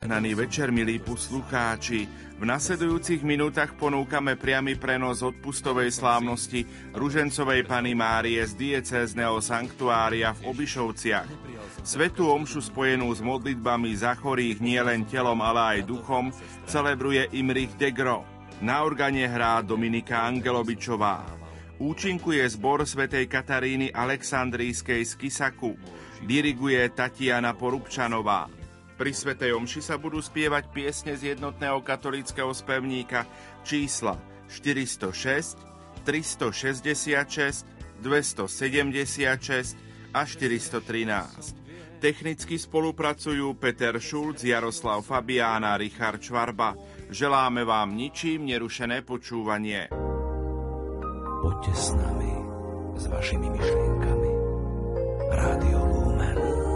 Hnaný večer, milí poslucháči. V nasledujúcich minútach ponúkame priamy prenos odpustovej slávnosti Ružencovej Pany Márie z diecézneho sanktuária v Obišovciach. Svetú omšu spojenú s modlitbami za chorých nielen telom, ale aj duchom celebruje Imrich de Gro. Na organe hrá Dominika Angelovičová. Účinkuje zbor svätej Kataríny Aleksandrijskej z Kisaku. Diriguje Tatiana Porubčanová. Pri Svetej Omši sa budú spievať piesne z jednotného katolického spevníka čísla 406, 366, 276 a 413. Technicky spolupracujú Peter Šulc, Jaroslav Fabián a Richard Čvarba. Želáme vám ničím nerušené počúvanie. Poďte s nami, s vašimi myšlienkami. Rádio Lumen.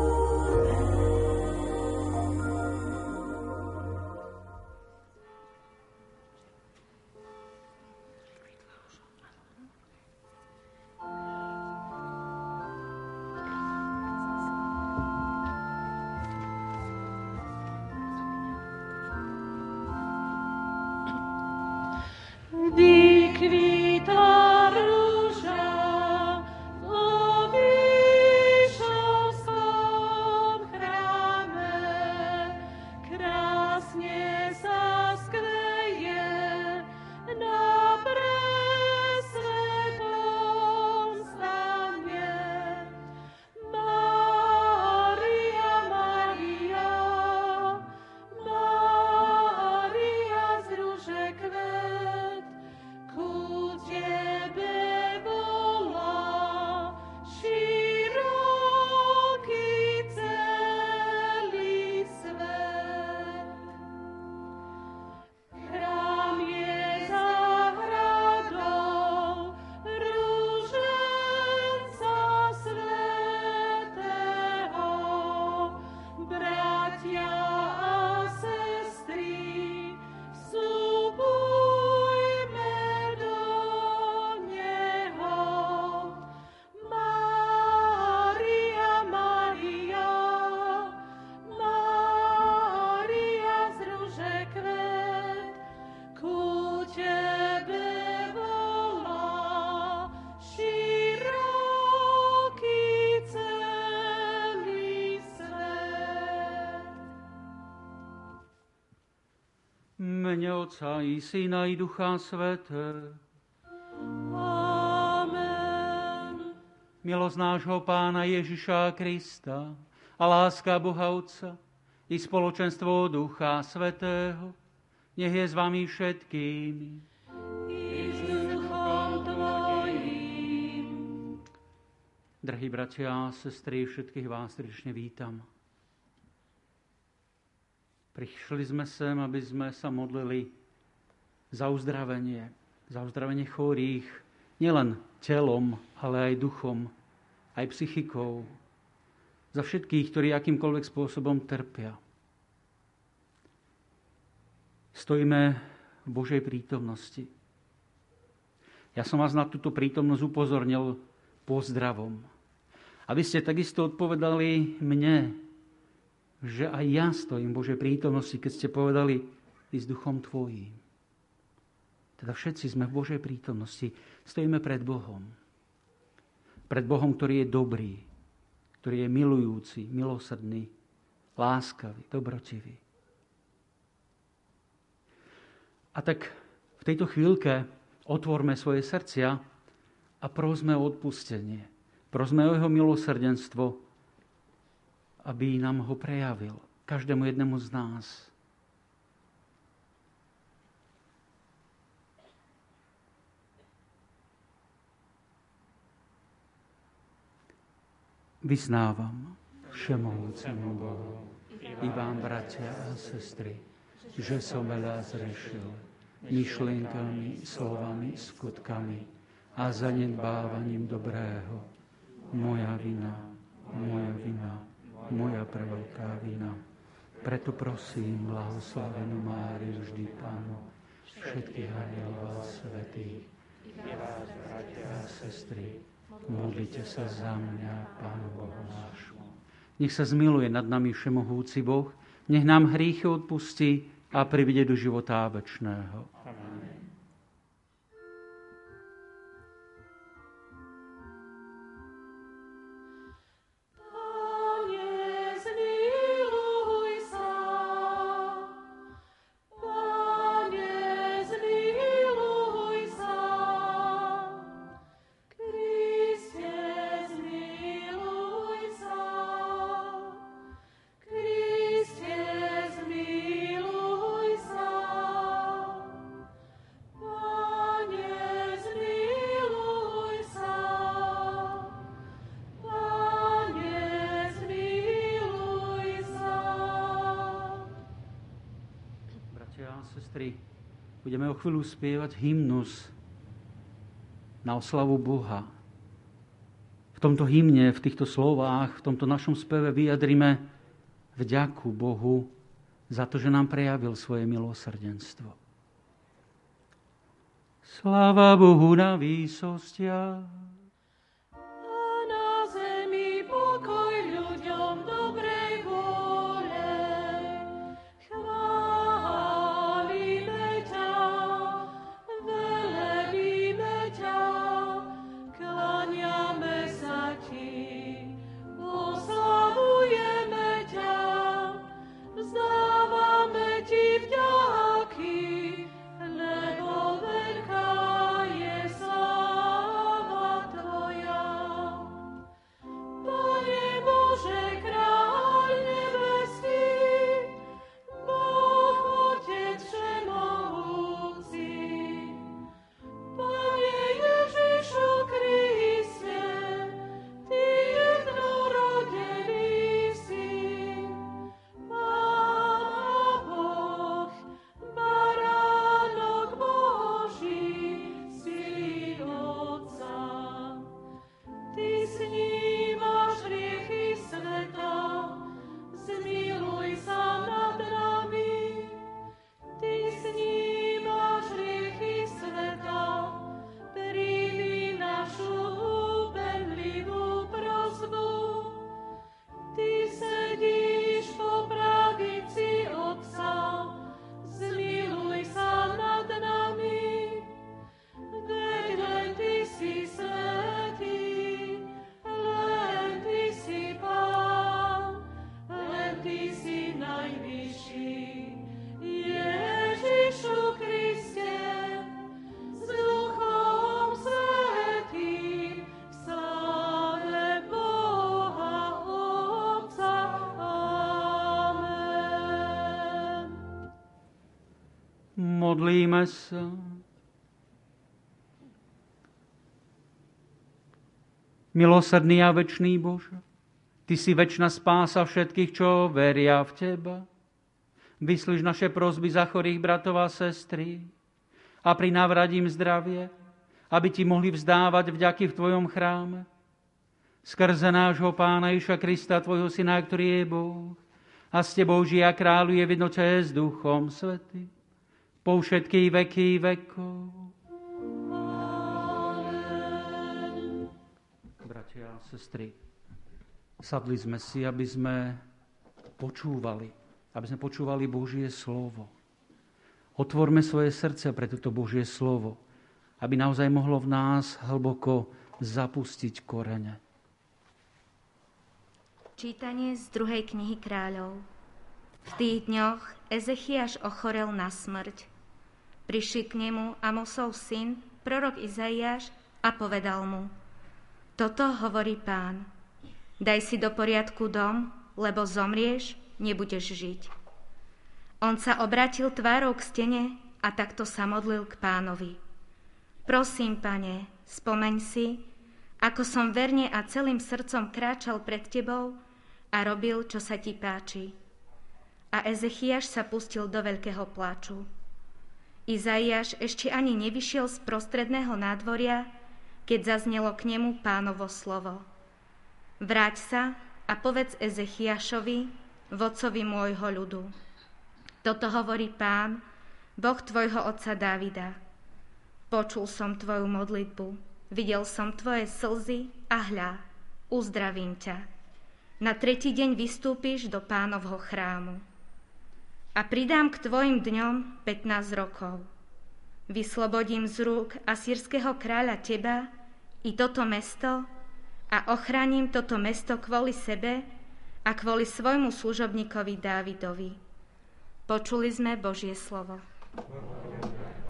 Otca i Syna i Ducha Svete. Amen. Milosť nášho Pána Ježiša Krista a láska Boha Otca i spoločenstvo Ducha Svetého nech je s vami všetkými. Drahí bratia a sestry, všetkých vás srdečne vítam. Prišli sme sem, aby sme sa modlili za uzdravenie, za uzdravenie chorých, nielen telom, ale aj duchom, aj psychikou, za všetkých, ktorí akýmkoľvek spôsobom trpia. Stojíme v Božej prítomnosti. Ja som vás na túto prítomnosť upozornil pozdravom. Aby ste takisto odpovedali mne, že aj ja stojím v Božej prítomnosti, keď ste povedali, ty s duchom tvojím. Teda všetci sme v Božej prítomnosti. Stojíme pred Bohom. Pred Bohom, ktorý je dobrý, ktorý je milujúci, milosrdný, láskavý, dobrotivý. A tak v tejto chvíľke otvorme svoje srdcia a prosme o odpustenie. Prosme o jeho milosrdenstvo, aby nám ho prejavil. Každému jednému z nás. Vyznávam všemohúcemu Bohu i vám, bratia a sestry, že som veľa zrešil myšlienkami, slovami, skutkami a zanedbávaním dobrého. Moja vina, moja vina moja preveľká vina. Preto prosím, blahoslavenú Máriu, vždy Pánu, všetkých anielov a svetých, a sestry, modlite sa za mňa, Pánu Bohu nášmu. Nech sa zmiluje nad nami všemohúci Boh, Nech nám hříchy odpustí a privede do života večného. Spievať hymnus na oslavu Boha. V tomto hymne, v týchto slovách, v tomto našom speve vyjadrime vďaku Bohu za to, že nám prejavil svoje milosrdenstvo. Sláva Bohu na výsostiach Modlíme sa. Milosrdný a večný Bože, Ty si väčšina spása všetkých, čo veria v Teba. Vyslíš naše prozby za chorých bratov a sestry a prinavradím zdravie, aby Ti mohli vzdávať vďaky v Tvojom chráme. Skrze nášho Pána Iša Krista, Tvojho Syna, ktorý je Boh, a s Tebou žije a kráľuje v jednote s Duchom Svetým po všetky veky vekov. Bratia a sestry, sadli sme si, aby sme počúvali, aby sme počúvali Božie slovo. Otvorme svoje srdce pre toto Božie slovo, aby naozaj mohlo v nás hlboko zapustiť korene. Čítanie z druhej knihy kráľov. V tých dňoch Ezechiaš ochorel na smrť Prišli k nemu Amosov syn, prorok Izaiáš, a povedal mu, toto hovorí pán, daj si do poriadku dom, lebo zomrieš, nebudeš žiť. On sa obratil tvárou k stene a takto sa modlil k pánovi. Prosím, pane, spomeň si, ako som verne a celým srdcom kráčal pred tebou a robil, čo sa ti páči. A Ezechiaš sa pustil do veľkého pláču. Izaiáš ešte ani nevyšiel z prostredného nádvoria, keď zaznelo k nemu pánovo slovo. Vráť sa a povedz Ezechiašovi, vodcovi môjho ľudu. Toto hovorí pán, Boh tvojho otca Dávida. Počul som tvoju modlitbu, videl som tvoje slzy a hľa, uzdravím ťa. Na tretí deň vystúpiš do pánovho chrámu. A pridám k tvojim dňom 15 rokov. Vyslobodím z rúk asýrskeho kráľa teba i toto mesto a ochránim toto mesto kvôli sebe a kvôli svojmu služobníkovi Dávidovi. Počuli sme Božie slovo. Srdce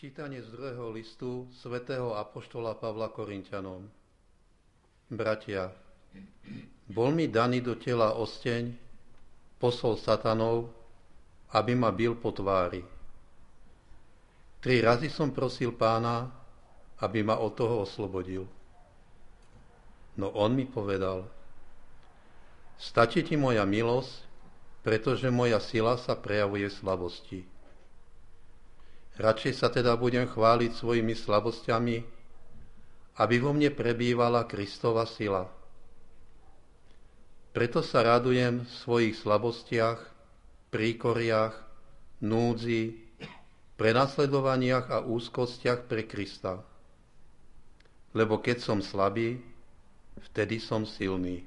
Čítanie z druhého listu svätého Apoštola Pavla Korintianom. Bratia, bol mi daný do tela osteň, posol satanov, aby ma bil po tvári. Tri razy som prosil pána, aby ma od toho oslobodil. No on mi povedal, stačí ti moja milosť, pretože moja sila sa prejavuje v slabosti. Radšej sa teda budem chváliť svojimi slabosťami, aby vo mne prebývala Kristova sila. Preto sa radujem v svojich slabostiach, príkoriach, núdzi, prenasledovaniach a úzkostiach pre Krista. Lebo keď som slabý, vtedy som silný.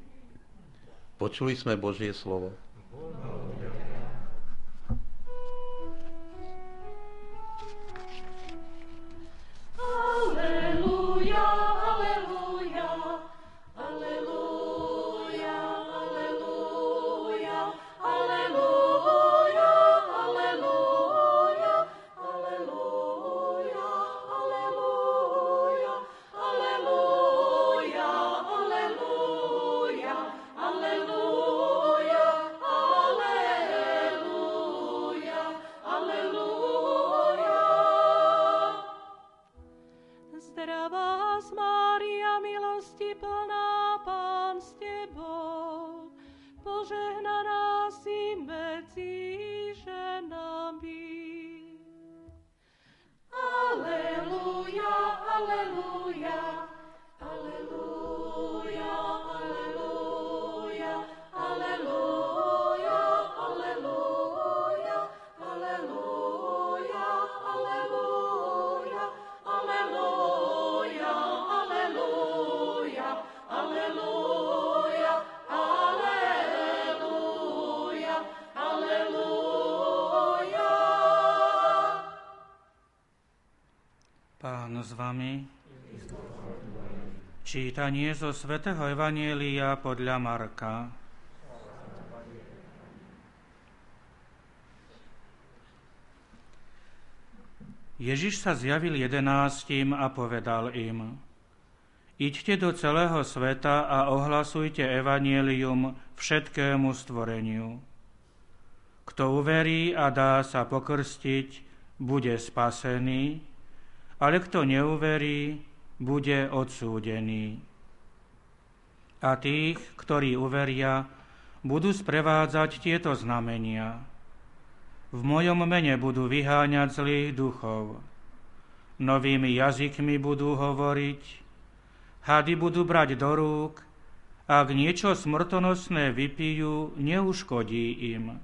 Počuli sme Božie slovo. Čítanie zo svätého Evanielia podľa Marka. Ježiš sa zjavil jedenáctim a povedal im, Iďte do celého sveta a ohlasujte evanielium všetkému stvoreniu. Kto uverí a dá sa pokrstiť, bude spasený, ale kto neuverí, bude odsúdený. A tých, ktorí uveria, budú sprevádzať tieto znamenia – v mojom mene budú vyháňať zlých duchov. Novými jazykmi budú hovoriť, hady budú brať do rúk, ak niečo smrtonosné vypijú, neuškodí im.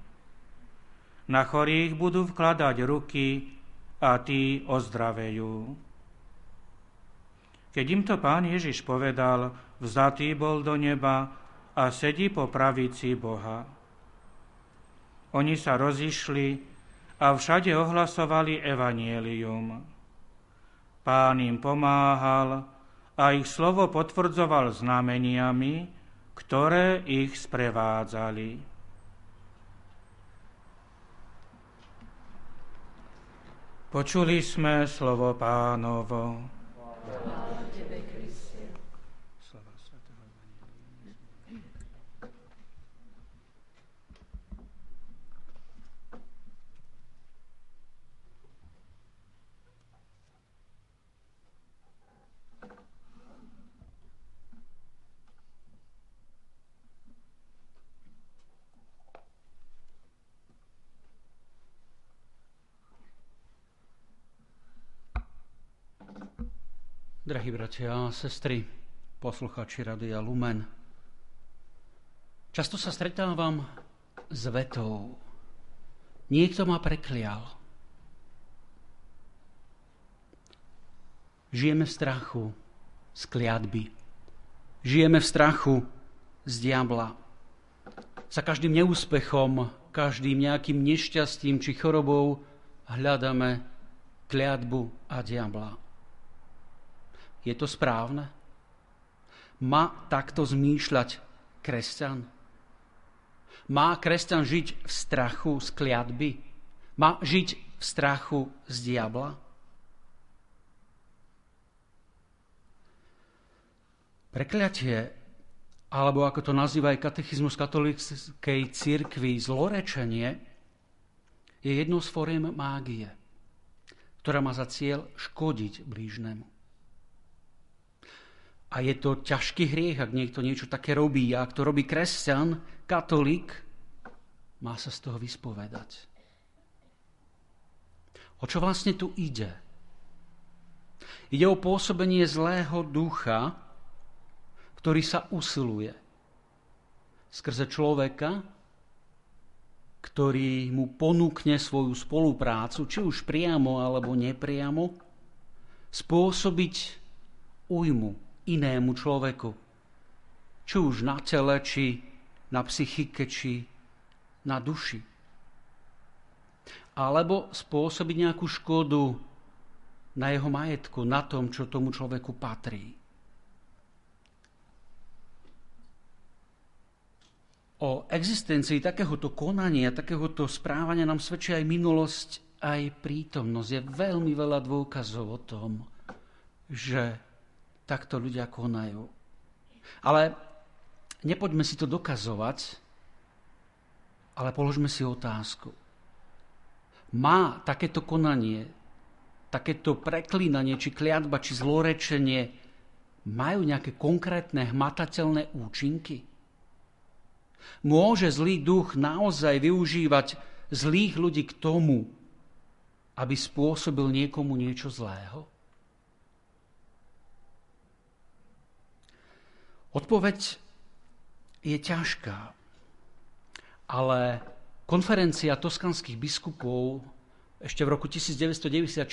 Na chorých budú vkladať ruky a tí ozdravejú. Keď im to pán Ježiš povedal, vzatý bol do neba a sedí po pravici Boha. Oni sa rozišli a všade ohlasovali evanielium. Pán im pomáhal a ich slovo potvrdzoval znameniami, ktoré ich sprevádzali. Počuli sme slovo pánovo. Drahí bratia a sestry, posluchači Radia Lumen, často sa stretávam s vetou. Niekto ma preklial. Žijeme v strachu z kliatby. Žijeme v strachu z diabla. Za každým neúspechom, každým nejakým nešťastím či chorobou hľadáme kliatbu a diabla. Je to správne? Má takto zmýšľať kresťan? Má kresťan žiť v strachu z kliatby? Má žiť v strachu z diabla? Prekliatie, alebo ako to nazýva aj katechizmus katolíckej církvy, zlorečenie, je jednou z fóriem mágie, ktorá má za cieľ škodiť blížnemu. A je to ťažký hriech, ak niekto niečo také robí. A ak to robí kresťan, katolík, má sa z toho vyspovedať. O čo vlastne tu ide? Ide o pôsobenie zlého ducha, ktorý sa usiluje skrze človeka, ktorý mu ponúkne svoju spoluprácu, či už priamo alebo nepriamo, spôsobiť újmu inému človeku. Či už na tele, či na psychike, či na duši. Alebo spôsobiť nejakú škodu na jeho majetku, na tom, čo tomu človeku patrí. O existencii takéhoto konania, takéhoto správania nám svedčí aj minulosť, aj prítomnosť. Je veľmi veľa dôkazov o tom, že takto ľudia konajú. Ale nepoďme si to dokazovať, ale položme si otázku. Má takéto konanie, takéto preklínanie, či kliatba, či zlorečenie, majú nejaké konkrétne hmatateľné účinky? Môže zlý duch naozaj využívať zlých ľudí k tomu, aby spôsobil niekomu niečo zlého? Odpoveď je ťažká, ale konferencia toskanských biskupov ešte v roku 1994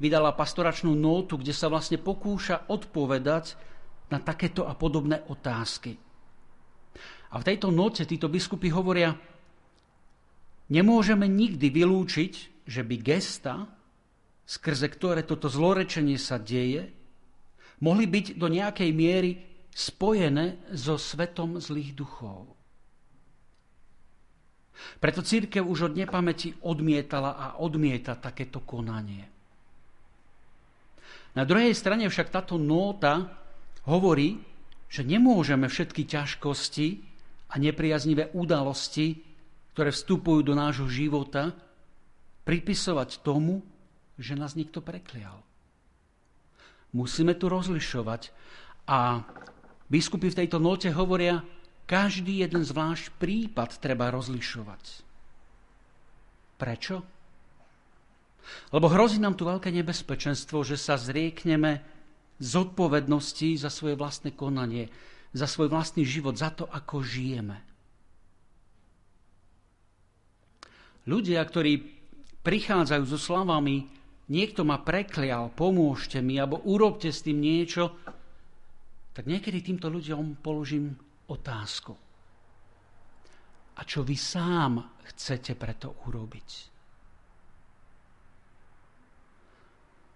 vydala pastoračnú nótu, kde sa vlastne pokúša odpovedať na takéto a podobné otázky. A v tejto note títo biskupy hovoria, nemôžeme nikdy vylúčiť, že by gesta skrze ktoré toto zlorečenie sa deje, mohli byť do nejakej miery spojené so svetom zlých duchov. Preto církev už od nepamäti odmietala a odmieta takéto konanie. Na druhej strane však táto nóta hovorí, že nemôžeme všetky ťažkosti a nepriaznivé udalosti, ktoré vstupujú do nášho života, pripisovať tomu, že nás niekto preklial. Musíme tu rozlišovať a biskupy v tejto note hovoria, každý jeden zvlášť prípad treba rozlišovať. Prečo? Lebo hrozí nám tu veľké nebezpečenstvo, že sa zriekneme zodpovednosti za svoje vlastné konanie, za svoj vlastný život, za to, ako žijeme. Ľudia, ktorí prichádzajú so slovami niekto ma preklial, pomôžte mi, alebo urobte s tým niečo, tak niekedy týmto ľuďom položím otázku. A čo vy sám chcete preto urobiť?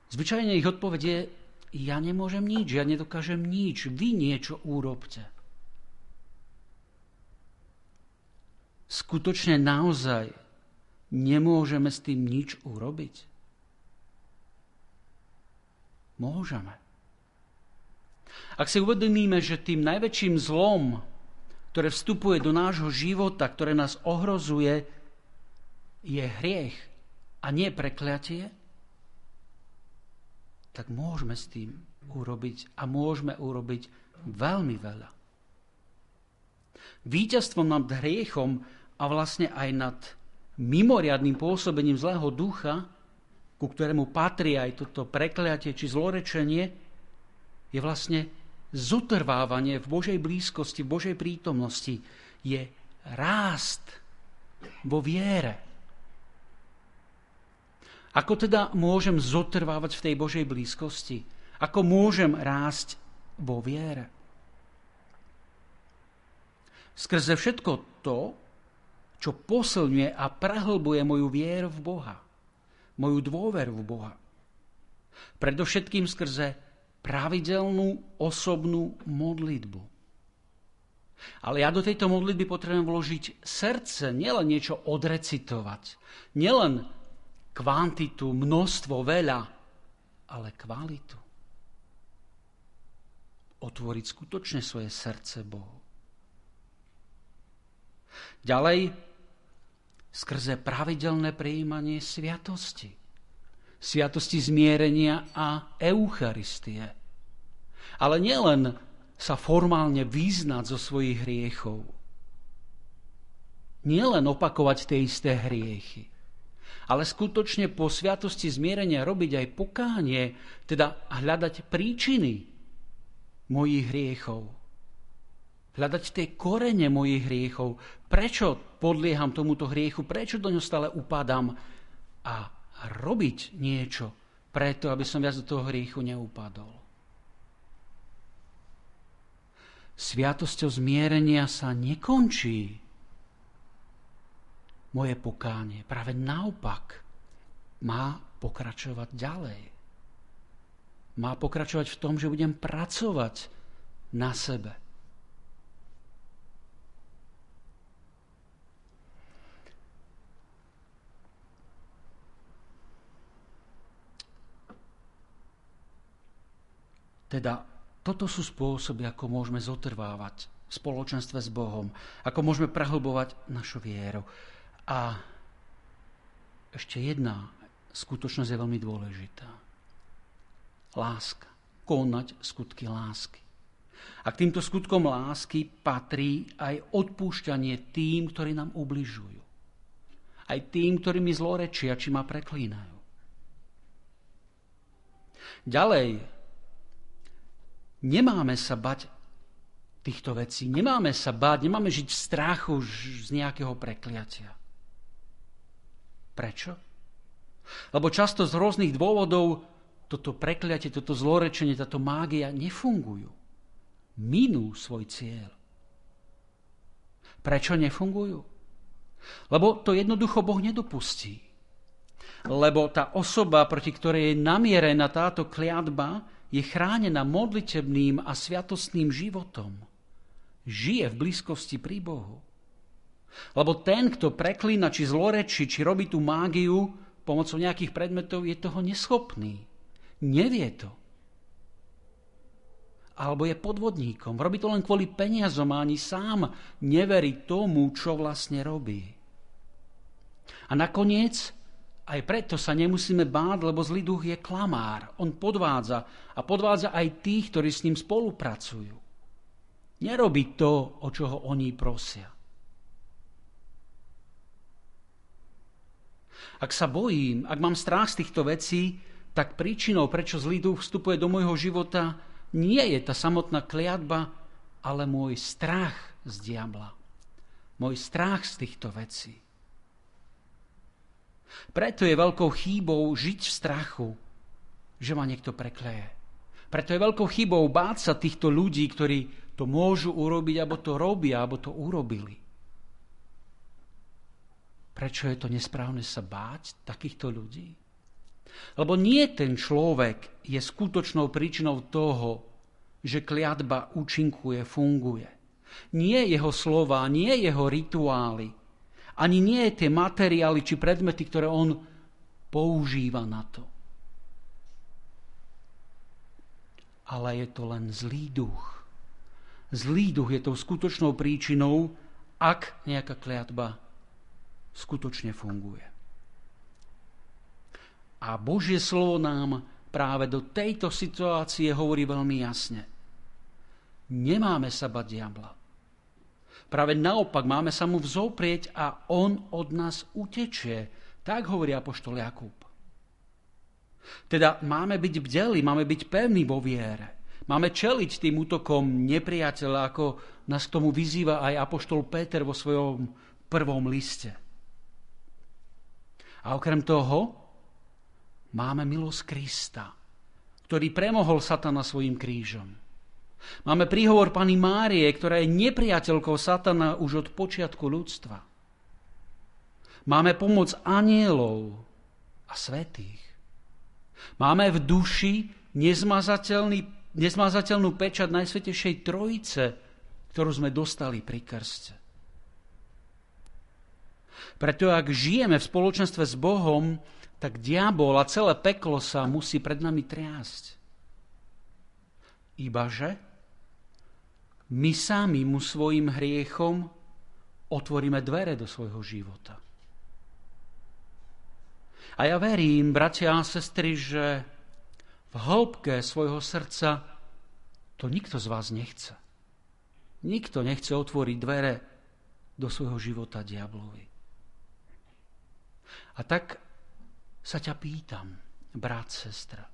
Zvyčajne ich odpoveď je, ja nemôžem nič, ja nedokážem nič, vy niečo urobte. Skutočne naozaj nemôžeme s tým nič urobiť? Môžeme. Ak si uvedomíme, že tým najväčším zlom, ktoré vstupuje do nášho života, ktoré nás ohrozuje, je hriech a nie prekliatie, tak môžeme s tým urobiť a môžeme urobiť veľmi veľa. Výťazstvom nad hriechom a vlastne aj nad mimoriadným pôsobením zlého ducha ku ktorému patrí aj toto prekliatie či zlorečenie, je vlastne zotrvávanie v Božej blízkosti, v Božej prítomnosti. Je rást vo viere. Ako teda môžem zotrvávať v tej Božej blízkosti? Ako môžem rásť vo viere? Skrze všetko to, čo posilňuje a prehlbuje moju vieru v Boha moju dôveru v Boha. Predovšetkým skrze pravidelnú osobnú modlitbu. Ale ja do tejto modlitby potrebujem vložiť srdce, nielen niečo odrecitovať, nielen kvantitu, množstvo, veľa, ale kvalitu. Otvoriť skutočne svoje srdce Bohu. Ďalej, skrze pravidelné prijímanie sviatosti. Sviatosti zmierenia a Eucharistie. Ale nielen sa formálne význať zo svojich hriechov. Nielen opakovať tie isté hriechy, ale skutočne po sviatosti zmierenia robiť aj pokánie, teda hľadať príčiny mojich hriechov hľadať tie korene mojich hriechov. Prečo podlieham tomuto hriechu? Prečo do ňo stále upadám? A robiť niečo preto, aby som viac do toho hriechu neupadol. Sviatosťou zmierenia sa nekončí moje pokánie. Práve naopak má pokračovať ďalej. Má pokračovať v tom, že budem pracovať na sebe Teda toto sú spôsoby, ako môžeme zotrvávať v spoločenstve s Bohom, ako môžeme prehlbovať našu vieru. A ešte jedna skutočnosť je veľmi dôležitá. Láska. Konať skutky lásky. A k týmto skutkom lásky patrí aj odpúšťanie tým, ktorí nám ubližujú. Aj tým, ktorí mi zlorečia, či ma preklínajú. Ďalej, Nemáme sa bať týchto vecí. Nemáme sa báť, nemáme žiť v strachu z nejakého prekliatia. Prečo? Lebo často z rôznych dôvodov toto prekliatie, toto zlorečenie, táto mágia nefungujú. Minú svoj cieľ. Prečo nefungujú? Lebo to jednoducho Boh nedopustí. Lebo tá osoba, proti ktorej je namierená táto kliatba, je chránená modlitebným a sviatostným životom. Žije v blízkosti pri Bohu. Lebo ten, kto preklína, či zlorečí, či robí tú mágiu pomocou nejakých predmetov, je toho neschopný. Nevie to. Alebo je podvodníkom. Robí to len kvôli peniazom a ani sám neverí tomu, čo vlastne robí. A nakoniec aj preto sa nemusíme báť, lebo zlý duch je klamár. On podvádza a podvádza aj tých, ktorí s ním spolupracujú. Nerobí to, o čo ho oni prosia. Ak sa bojím, ak mám strach z týchto vecí, tak príčinou, prečo zlý duch vstupuje do môjho života, nie je tá samotná kliatba, ale môj strach z diabla. Môj strach z týchto vecí. Preto je veľkou chýbou žiť v strachu, že ma niekto prekleje. Preto je veľkou chybou báť sa týchto ľudí, ktorí to môžu urobiť, alebo to robia, alebo to urobili. Prečo je to nesprávne sa báť takýchto ľudí? Lebo nie ten človek je skutočnou príčinou toho, že kliatba účinkuje, funguje. Nie jeho slova, nie jeho rituály, ani nie tie materiály či predmety, ktoré on používa na to. Ale je to len zlý duch. Zlý duch je tou skutočnou príčinou, ak nejaká kliatba skutočne funguje. A Božie slovo nám práve do tejto situácie hovorí veľmi jasne. Nemáme sa bať diabla. Práve naopak, máme sa mu vzoprieť a on od nás utečie. Tak hovorí apoštol Jakub. Teda máme byť bdeli, máme byť pevní vo viere. Máme čeliť tým útokom nepriateľa, ako nás k tomu vyzýva aj apoštol Peter vo svojom prvom liste. A okrem toho máme milosť Krista, ktorý premohol Satana svojim krížom. Máme príhovor pani Márie, ktorá je nepriateľkou Satana už od počiatku ľudstva. Máme pomoc anielov a svetých. Máme v duši nezmazateľnú pečať Najsvetejšej Trojice, ktorú sme dostali pri krste. Preto ak žijeme v spoločenstve s Bohom, tak diabol a celé peklo sa musí pred nami triasť. Ibaže my sami mu svojim hriechom otvoríme dvere do svojho života. A ja verím, bratia a sestry, že v hĺbke svojho srdca to nikto z vás nechce. Nikto nechce otvoriť dvere do svojho života diablovi. A tak sa ťa pýtam, brat, sestra,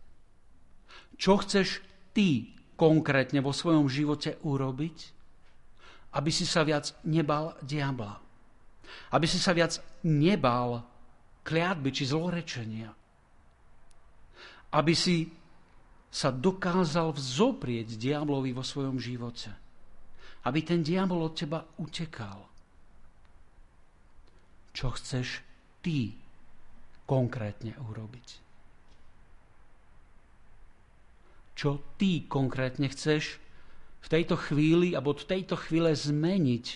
čo chceš ty konkrétne vo svojom živote urobiť, aby si sa viac nebal diabla. Aby si sa viac nebal kliatby či zlorečenia. Aby si sa dokázal vzoprieť diablovi vo svojom živote. Aby ten diabol od teba utekal. Čo chceš ty konkrétne urobiť? Čo ty konkrétne chceš v tejto chvíli alebo v tejto chvíle zmeniť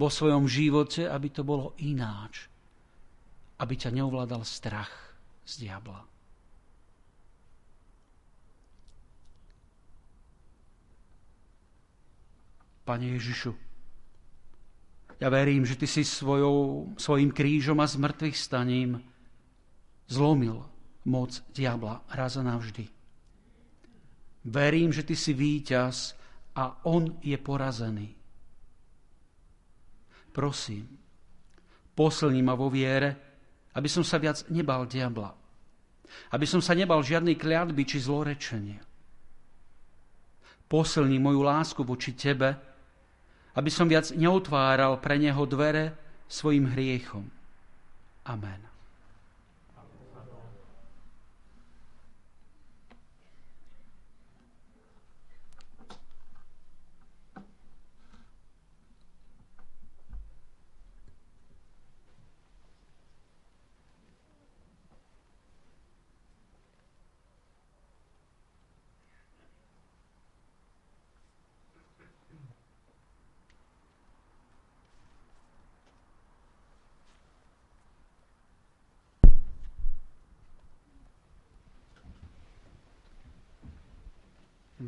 vo svojom živote, aby to bolo ináč. Aby ťa neovládal strach z diabla. Pane Ježišu, ja verím, že Ty si svojou, svojim krížom a zmrtvých staním zlomil moc diabla raz a navždy. Verím, že ty si víťaz a on je porazený. Prosím, posilni ma vo viere, aby som sa viac nebal diabla. Aby som sa nebal žiadnej kliatby či zlorečenia. Posilni moju lásku voči tebe, aby som viac neotváral pre neho dvere svojim hriechom. Amen.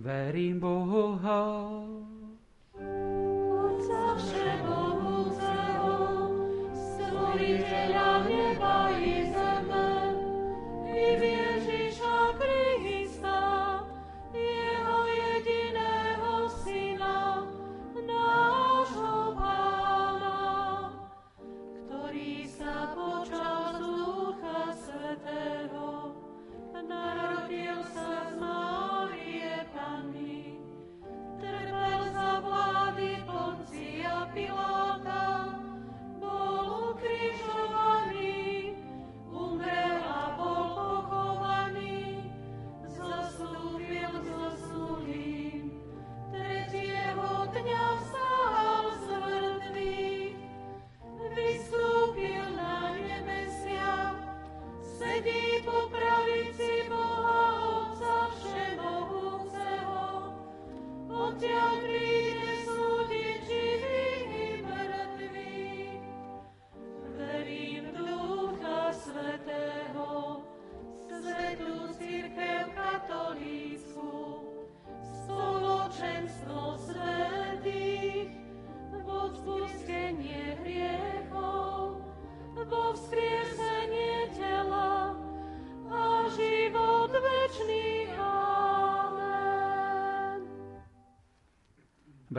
Verím Boha,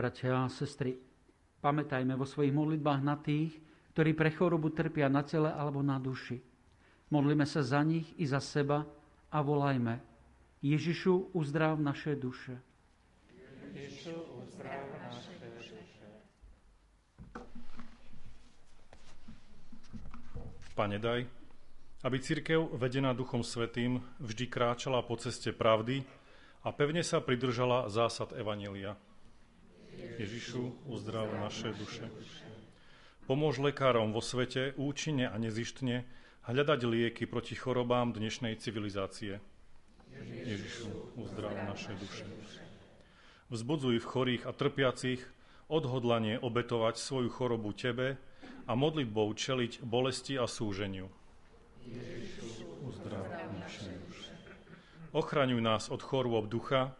Bratia a sestry, pamätajme vo svojich modlitbách na tých, ktorí pre chorobu trpia na tele alebo na duši. Modlíme sa za nich i za seba a volajme Ježišu, uzdrav naše duše. Ježišu, uzdrav naše duše. Pane, daj, aby církev, vedená Duchom Svetým, vždy kráčala po ceste pravdy a pevne sa pridržala zásad Evanelia. Ježišu, uzdrav naše duše. Pomôž lekárom vo svete účinne a nezištne hľadať lieky proti chorobám dnešnej civilizácie. Ježišu, uzdrav naše duše. Vzbudzuj v chorých a trpiacich odhodlanie obetovať svoju chorobu Tebe a modlitbou čeliť bolesti a súženiu. Uzdrav naše duše. Ochraňuj nás od chorôb ducha,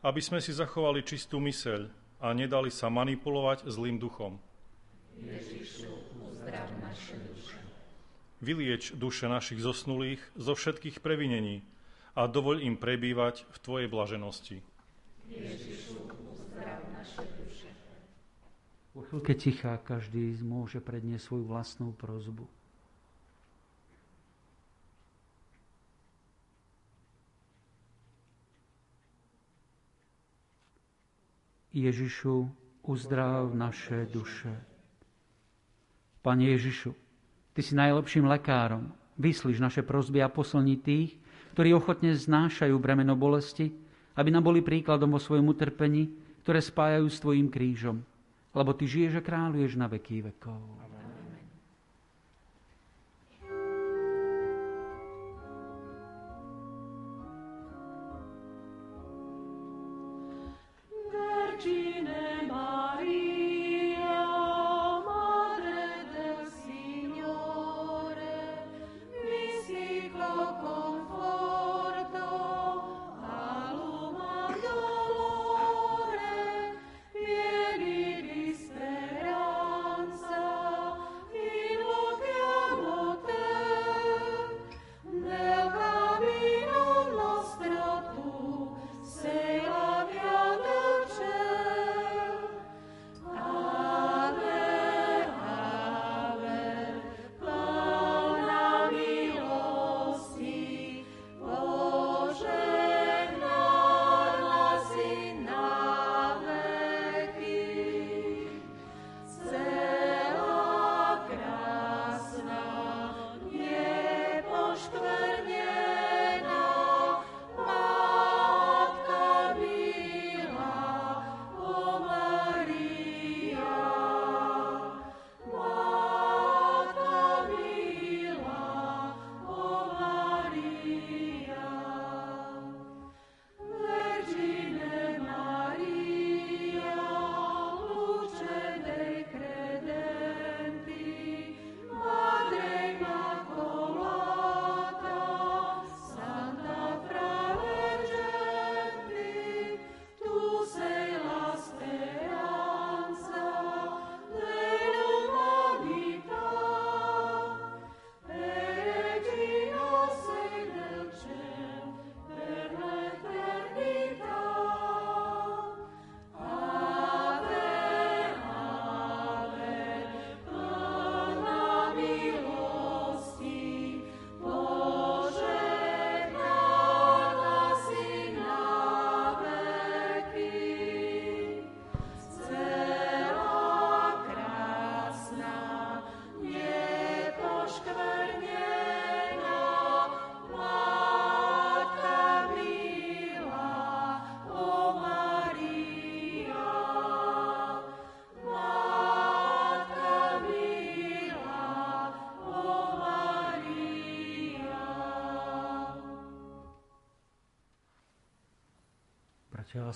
aby sme si zachovali čistú myseľ a nedali sa manipulovať zlým duchom. Vylieč duše našich zosnulých zo všetkých previnení a dovoľ im prebývať v Tvojej blaženosti. Vo chvíľke ticha každý môže predniesť svoju vlastnú prozbu. Ježišu, uzdrav naše duše. Pane Ježišu, Ty si najlepším lekárom. Vyslíš naše prozby a poslni tých, ktorí ochotne znášajú bremeno bolesti, aby nám boli príkladom vo svojom utrpení, ktoré spájajú s Tvojim krížom. Lebo Ty žiješ a kráľuješ na veky vekov. Vergine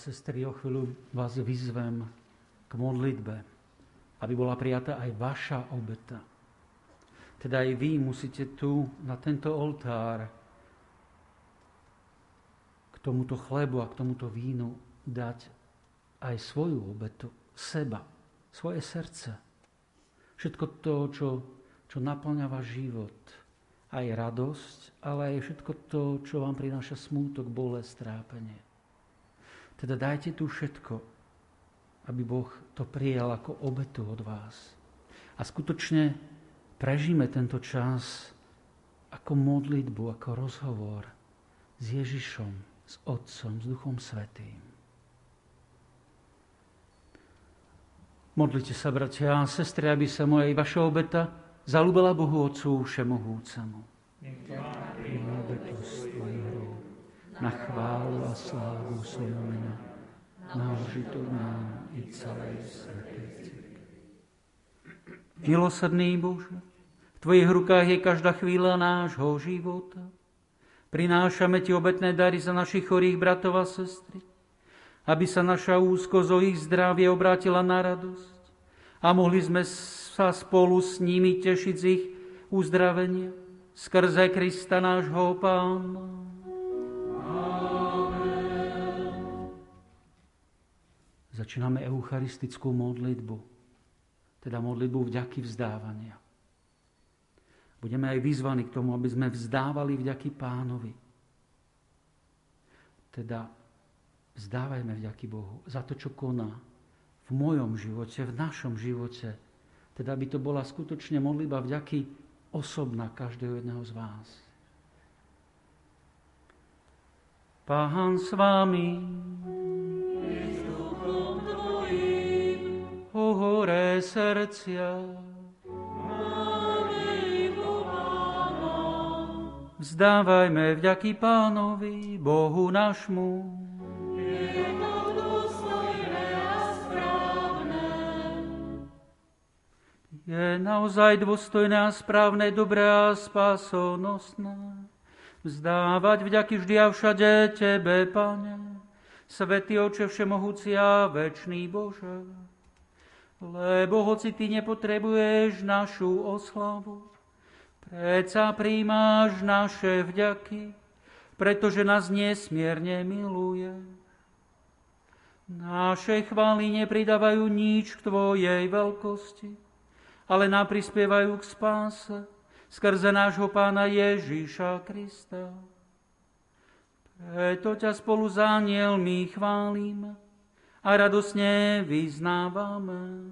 sestry, o chvíľu vás vyzvem k modlitbe, aby bola prijatá aj vaša obeta. Teda aj vy musíte tu, na tento oltár, k tomuto chlebu a k tomuto vínu dať aj svoju obetu, seba, svoje srdce. Všetko to, čo, čo naplňa váš život. Aj radosť, ale aj všetko to, čo vám prináša smútok, bolesť, trápenie. Teda dajte tu všetko, aby Boh to prijal ako obetu od vás. A skutočne prežíme tento čas ako modlitbu, ako rozhovor s Ježišom, s Otcom, s Duchom Svetým. Modlite sa, bratia a sestry, aby sa moja i vaša obeta zalúbila Bohu Otcu Všemohúcemu. Na chválu a slávu svojho mena, na užitok nám i celej svetej Milosrdný Bože, v Tvojich rukách je každá chvíľa nášho života. Prinášame Ti obetné dary za našich chorých bratov a sestry aby sa naša úzkosť o ich zdravie obrátila na radosť a mohli sme sa spolu s nimi tešiť z ich uzdravenia skrze Krista nášho Pána. Začíname eucharistickú modlitbu, teda modlitbu vďaky vzdávania. Budeme aj vyzvaní k tomu, aby sme vzdávali vďaky pánovi. Teda Vzdávajme vďaky Bohu za to, čo koná v mojom živote, v našom živote. Teda by to bola skutočne modliba vďaky osobná každého jedného z vás. Pán s vámi, hore srdcia, Vzdávajme vďaky pánovi, Bohu našmu. je naozaj dôstojné a správne, dobré a spásonosné. Vzdávať vďaky vždy a všade Tebe, Pane, Svetý Oče Všemohúci a Večný Bože. Lebo hoci Ty nepotrebuješ našu oslavu, predsa príjmáš naše vďaky, pretože nás nesmierne miluje. Naše chvály nepridávajú nič k Tvojej veľkosti, ale nám prispievajú k spáse skrze nášho pána Ježíša Krista. Preto ťa spolu s anielmi chválime a radosne vyznávame.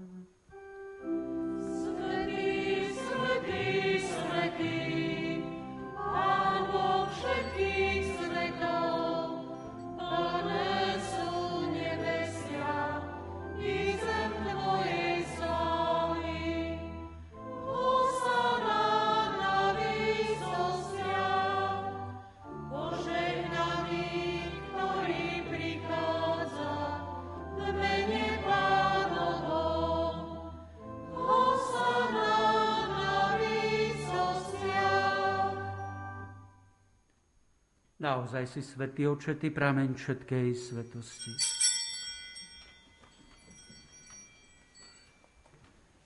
Naozaj si svetý oče, ty prameň všetkej svetosti.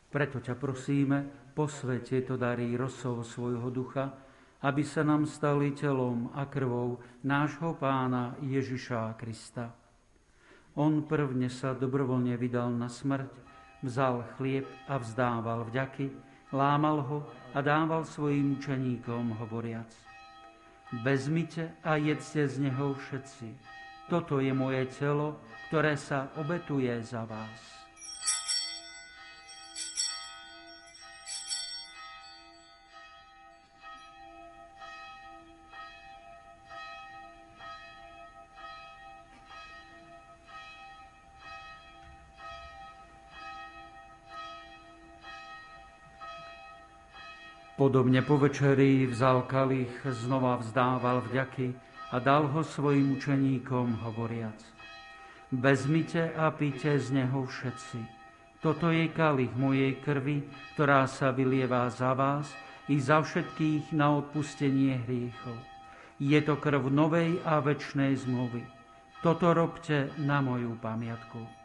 Preto ťa prosíme, posvet tieto dary rosou svojho ducha, aby sa nám stali telom a krvou nášho pána Ježiša Krista. On prvne sa dobrovoľne vydal na smrť, vzal chlieb a vzdával vďaky, lámal ho a dával svojim učeníkom hovoriac – Vezmite a jedzte z neho všetci. Toto je moje telo, ktoré sa obetuje za vás. Podobne po večeri vzal kalich, znova vzdával vďaky a dal ho svojim učeníkom, hovoriac. Vezmite a píte z neho všetci. Toto je kalich mojej krvi, ktorá sa vylievá za vás i za všetkých na odpustenie hriechov. Je to krv novej a večnej zmluvy. Toto robte na moju pamiatku.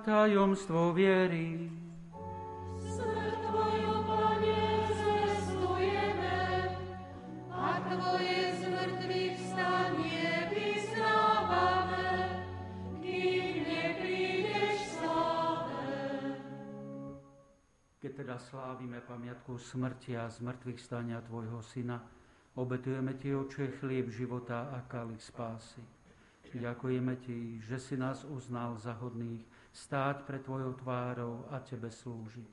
Tajomstvo viery. Smrť Tvoju, Pane, zvestujeme a Tvoje zmrtvých vstanie vyznávame, kým neprídeš sláve. Keď teda slávime pamiatku smrti a zmrtvých stania Tvojho Syna, obetujeme Ti, Oče, chlieb života a kalich spásy. Ďakujeme Ti, že si nás uznal za hodných stáť pre Tvojou tvárou a Tebe slúžiť.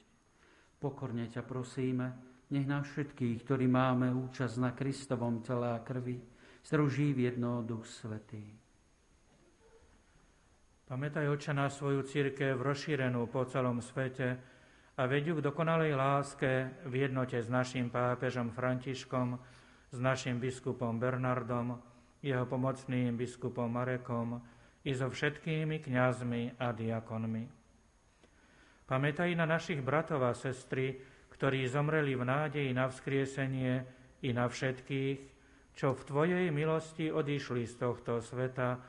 Pokorne ťa prosíme, nech nás všetkých, ktorí máme účasť na Kristovom tele a krvi, združí v jedno Duch Svetý. Pamätaj, Oče, na svoju církev rozšírenú po celom svete a vedú k dokonalej láske v jednote s našim pápežom Františkom, s našim biskupom Bernardom, jeho pomocným biskupom Marekom, i so všetkými kňazmi a diakonmi. Pamätaj na našich bratov a sestry, ktorí zomreli v nádeji na vzkriesenie i na všetkých, čo v Tvojej milosti odišli z tohto sveta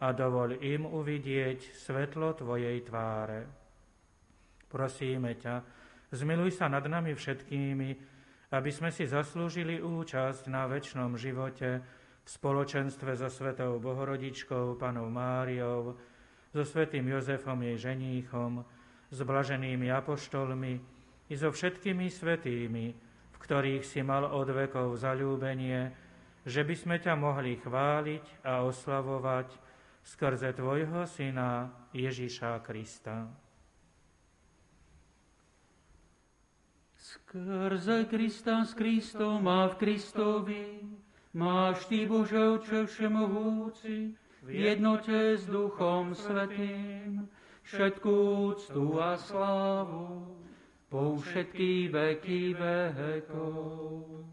a dovol im uvidieť svetlo Tvojej tváre. Prosíme ťa, zmiluj sa nad nami všetkými, aby sme si zaslúžili účasť na väčšnom živote, v spoločenstve so Svetou Bohorodičkou, Panou Máriou, so Svetým Jozefom, jej ženíchom, s blaženými apoštolmi i so všetkými svetými, v ktorých si mal od vekov zalúbenie, že by sme ťa mohli chváliť a oslavovať skrze Tvojho Syna Ježiša Krista. Skrze Krista s Kristom a v Kristovi Máš Ty, Bože Oče Všemohúci, v jednote s Duchom Svetým, všetkú úctu a slávu po všetky veky vekov.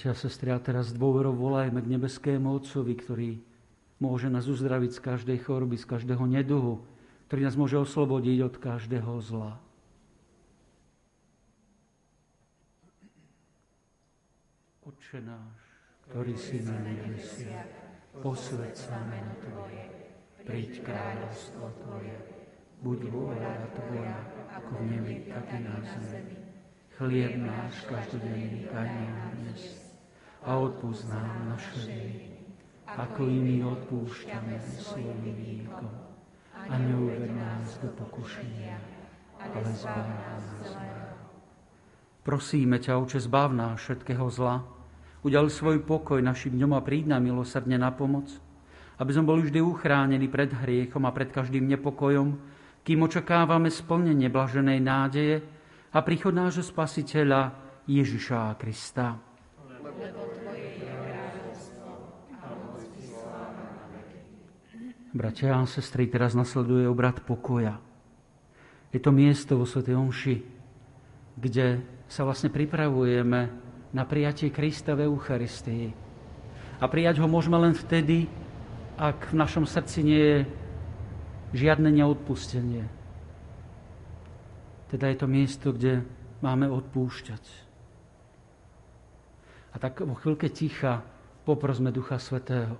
Bratia a sestry, a teraz dôverou volajme k nebeskému Otcovi, ktorý môže nás uzdraviť z každej choroby, z každého neduhu, ktorý nás môže oslobodiť od každého zla. Otče náš, ktorý si na nebesiach, posved sa meno Tvoje, príď kráľovstvo Tvoje, buď vôľa Tvoja, ako v nebi, tak i na zemi. Chlieb náš každodenný daj nám dnes a odpúsť nám naše viny, ako i my odpúšťame svojim výnikom. A neuved nás do pokušenia, ale zbav nás zlého. Prosíme ťa, Oče, zbav nás všetkého zla, udel svoj pokoj našim dňom a príď nám milosrdne na pomoc, aby sme boli vždy uchránení pred hriechom a pred každým nepokojom, kým očakávame splnenie blaženej nádeje a príchod nášho Spasiteľa Ježiša Krista. Bratia a sestry, teraz nasleduje obrad pokoja. Je to miesto vo Sv. Omši, kde sa vlastne pripravujeme na prijatie Krista v Eucharistii. A prijať ho môžeme len vtedy, ak v našom srdci nie je žiadne neodpustenie. Teda je to miesto, kde máme odpúšťať. A tak vo chvíľke ticha poprosme Ducha Svetého,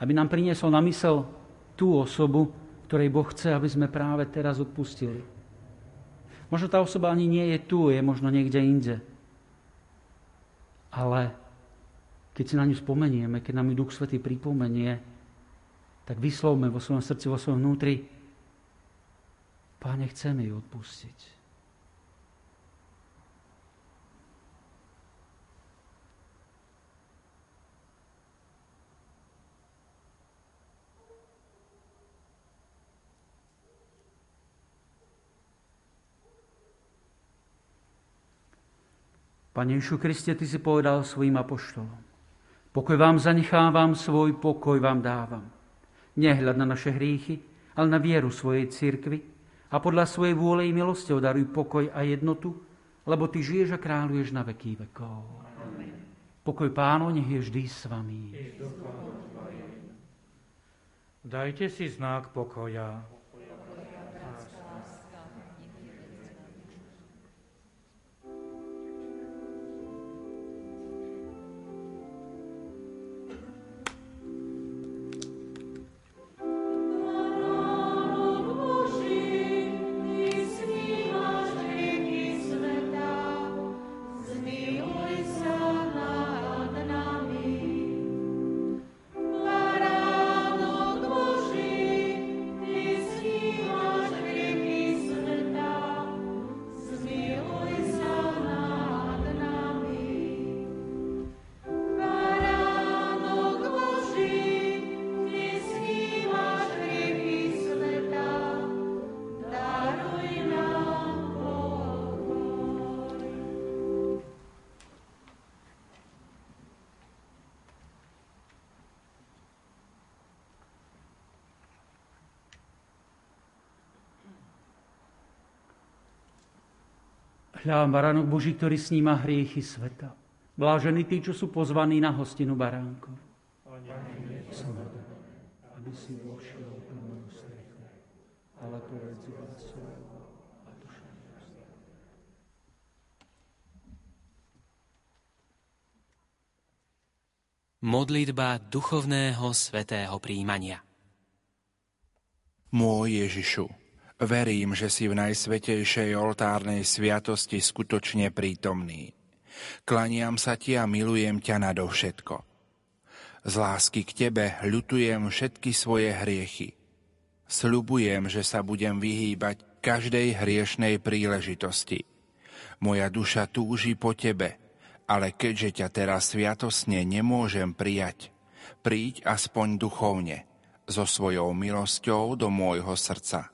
aby nám priniesol na mysel tú osobu, ktorej Boh chce, aby sme práve teraz odpustili. Možno tá osoba ani nie je tu, je možno niekde inde. Ale keď si na ňu spomenieme, keď nám ju Duch Svetý pripomenie, tak vyslovme vo svojom srdci, vo svojom vnútri, Páne, chceme ju odpustiť. Pane Ježišu Kriste, Ty si povedal svojim apoštolom. Pokoj vám zanechávam, svoj pokoj vám dávam. Nehľad na naše hriechy, ale na vieru svojej cirkvi a podľa svojej vôle i milosti daruj pokoj a jednotu, lebo Ty žiješ a kráľuješ na veky vekov. Pokoj pánu nech je vždy s vami. Dajte si znak pokoja. Hľa, baránok Boží, ktorý sníma hriechy sveta. Blážení tí, čo sú pozvaní na hostinu baránkov. aby si vošiel na moju strechu, ale povedz svojho duša Modlitba duchovného svetého príjmania. Môj Ježišu, Verím, že si v najsvetejšej oltárnej sviatosti skutočne prítomný. Klaniam sa ti a milujem ťa nadovšetko. Z lásky k tebe ľutujem všetky svoje hriechy. Sľubujem, že sa budem vyhýbať každej hriešnej príležitosti. Moja duša túži po tebe, ale keďže ťa teraz sviatosne nemôžem prijať, príď aspoň duchovne, so svojou milosťou do môjho srdca.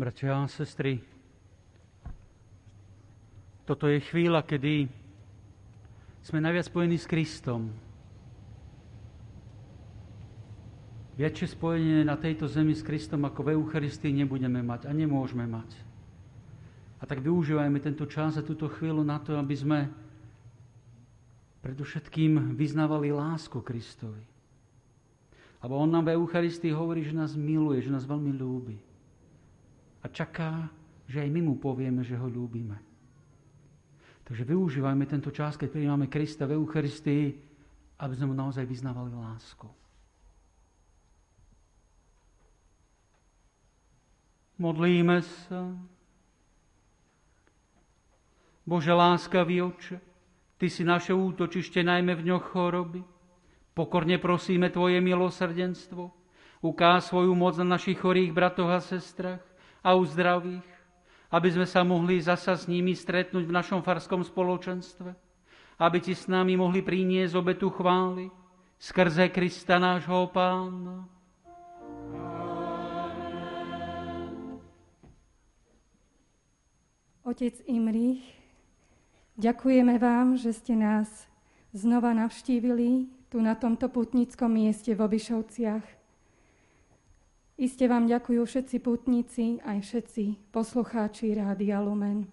Bratia a sestry, toto je chvíľa, kedy sme najviac spojení s Kristom. Väčšie spojenie na tejto zemi s Kristom ako v Eucharistii nebudeme mať a nemôžeme mať. A tak využívajme tento čas a túto chvíľu na to, aby sme predovšetkým vyznávali lásku Kristovi. Lebo On nám v Eucharistii hovorí, že nás miluje, že nás veľmi ľúbi a čaká, že aj my mu povieme, že ho ľúbime. Takže využívajme tento čas, keď prijímame Krista v Eucharistii, aby sme mu naozaj vyznávali lásku. Modlíme sa. Bože, láskavý oče, Ty si naše útočište najmä v dňoch choroby. Pokorne prosíme Tvoje milosrdenstvo. Ukáž svoju moc na našich chorých bratoch a sestrach a uzdravých, aby sme sa mohli zasa s nimi stretnúť v našom farskom spoločenstve, aby ti s nami mohli priniesť obetu chvály skrze Krista nášho Pána. Otec Imrich, ďakujeme vám, že ste nás znova navštívili tu na tomto putnickom mieste v Obišovciach. Iste vám ďakujú všetci putníci, aj všetci poslucháči Rádia Lumen.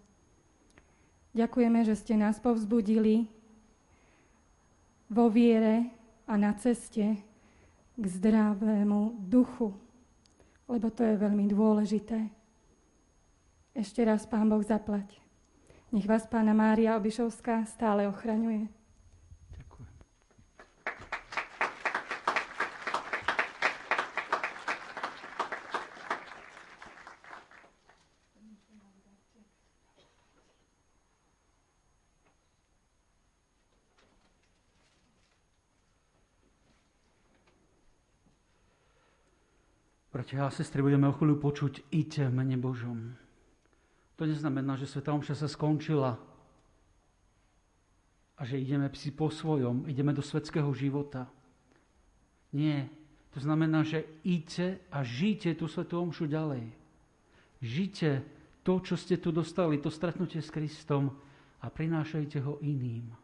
Ďakujeme, že ste nás povzbudili vo viere a na ceste k zdravému duchu, lebo to je veľmi dôležité. Ešte raz Pán Boh zaplať. Nech vás Pána Mária Obišovská stále ochraňuje. Bratia a sestry, budeme o chvíľu počuť Ite v mene Božom. To neznamená, že Sveta Omša sa skončila a že ideme si po svojom, ideme do svetského života. Nie. To znamená, že ide a žite tú Svetú Omšu ďalej. Žite to, čo ste tu dostali, to stretnutie s Kristom a prinášajte ho iným.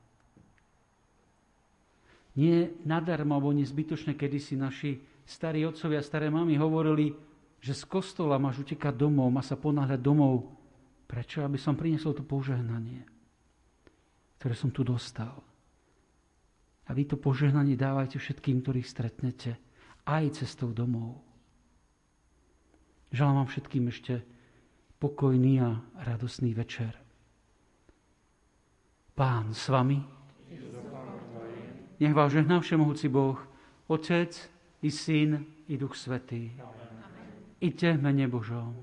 Nie nadarmo, alebo nezbytočne, kedy si naši starí otcovia, staré mamy hovorili, že z kostola máš utekať domov, má sa ponáhľať domov. Prečo? Aby som priniesol to požehnanie, ktoré som tu dostal. A vy to požehnanie dávajte všetkým, ktorých stretnete, aj cestou domov. Želám vám všetkým ešte pokojný a radosný večer. Pán s vami. Nech vás žehná všemohúci Boh, Otec i Syn, i Duch Svetý. Iďte v mene Božom.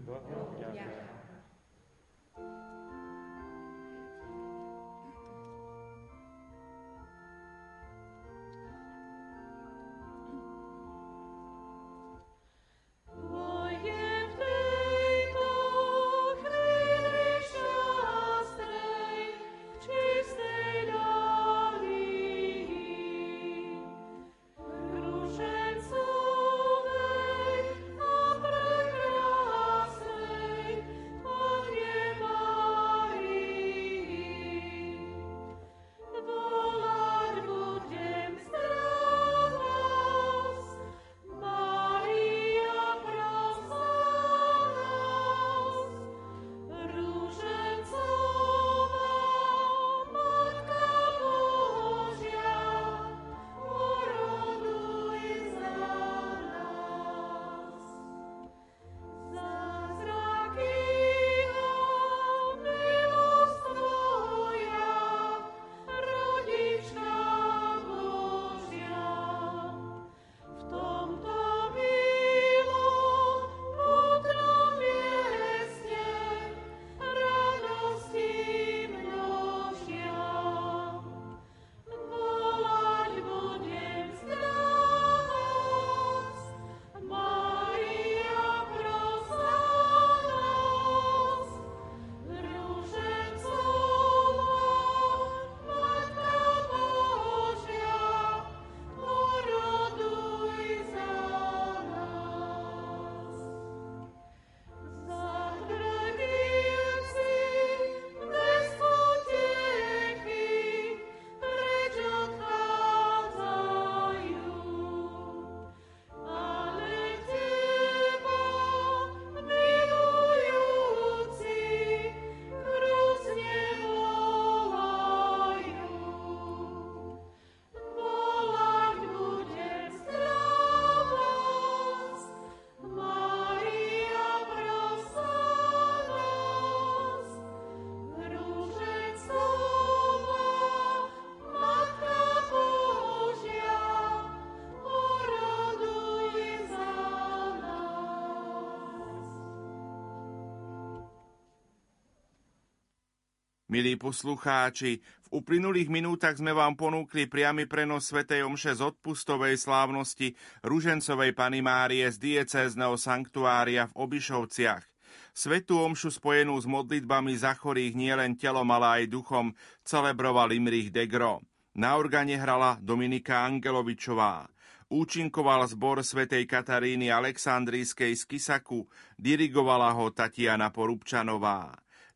Milí poslucháči, v uplynulých minútach sme vám ponúkli priamy prenos Sv. Omše z odpustovej slávnosti Ružencovej Pany Márie z diecézneho sanktuária v Obišovciach. Svetú omšu spojenú s modlitbami za chorých nielen telom, ale aj duchom celebroval Imrich de Gro. Na organe hrala Dominika Angelovičová. Účinkoval zbor svätej Kataríny Aleksandrijskej z Kisaku, dirigovala ho Tatiana Porubčanová.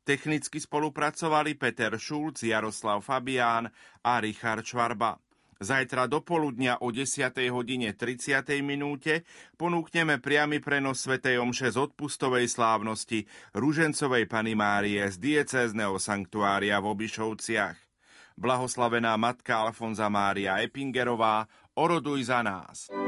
Technicky spolupracovali Peter Šulc, Jaroslav Fabián a Richard Čvarba. Zajtra do poludnia o 10. hodine 30. minúte ponúkneme priamy prenos Sv. Omše z odpustovej slávnosti Ružencovej Pany Márie z diecézneho sanktuária v Obišovciach. Blahoslavená matka Alfonza Mária Epingerová, oroduj za nás.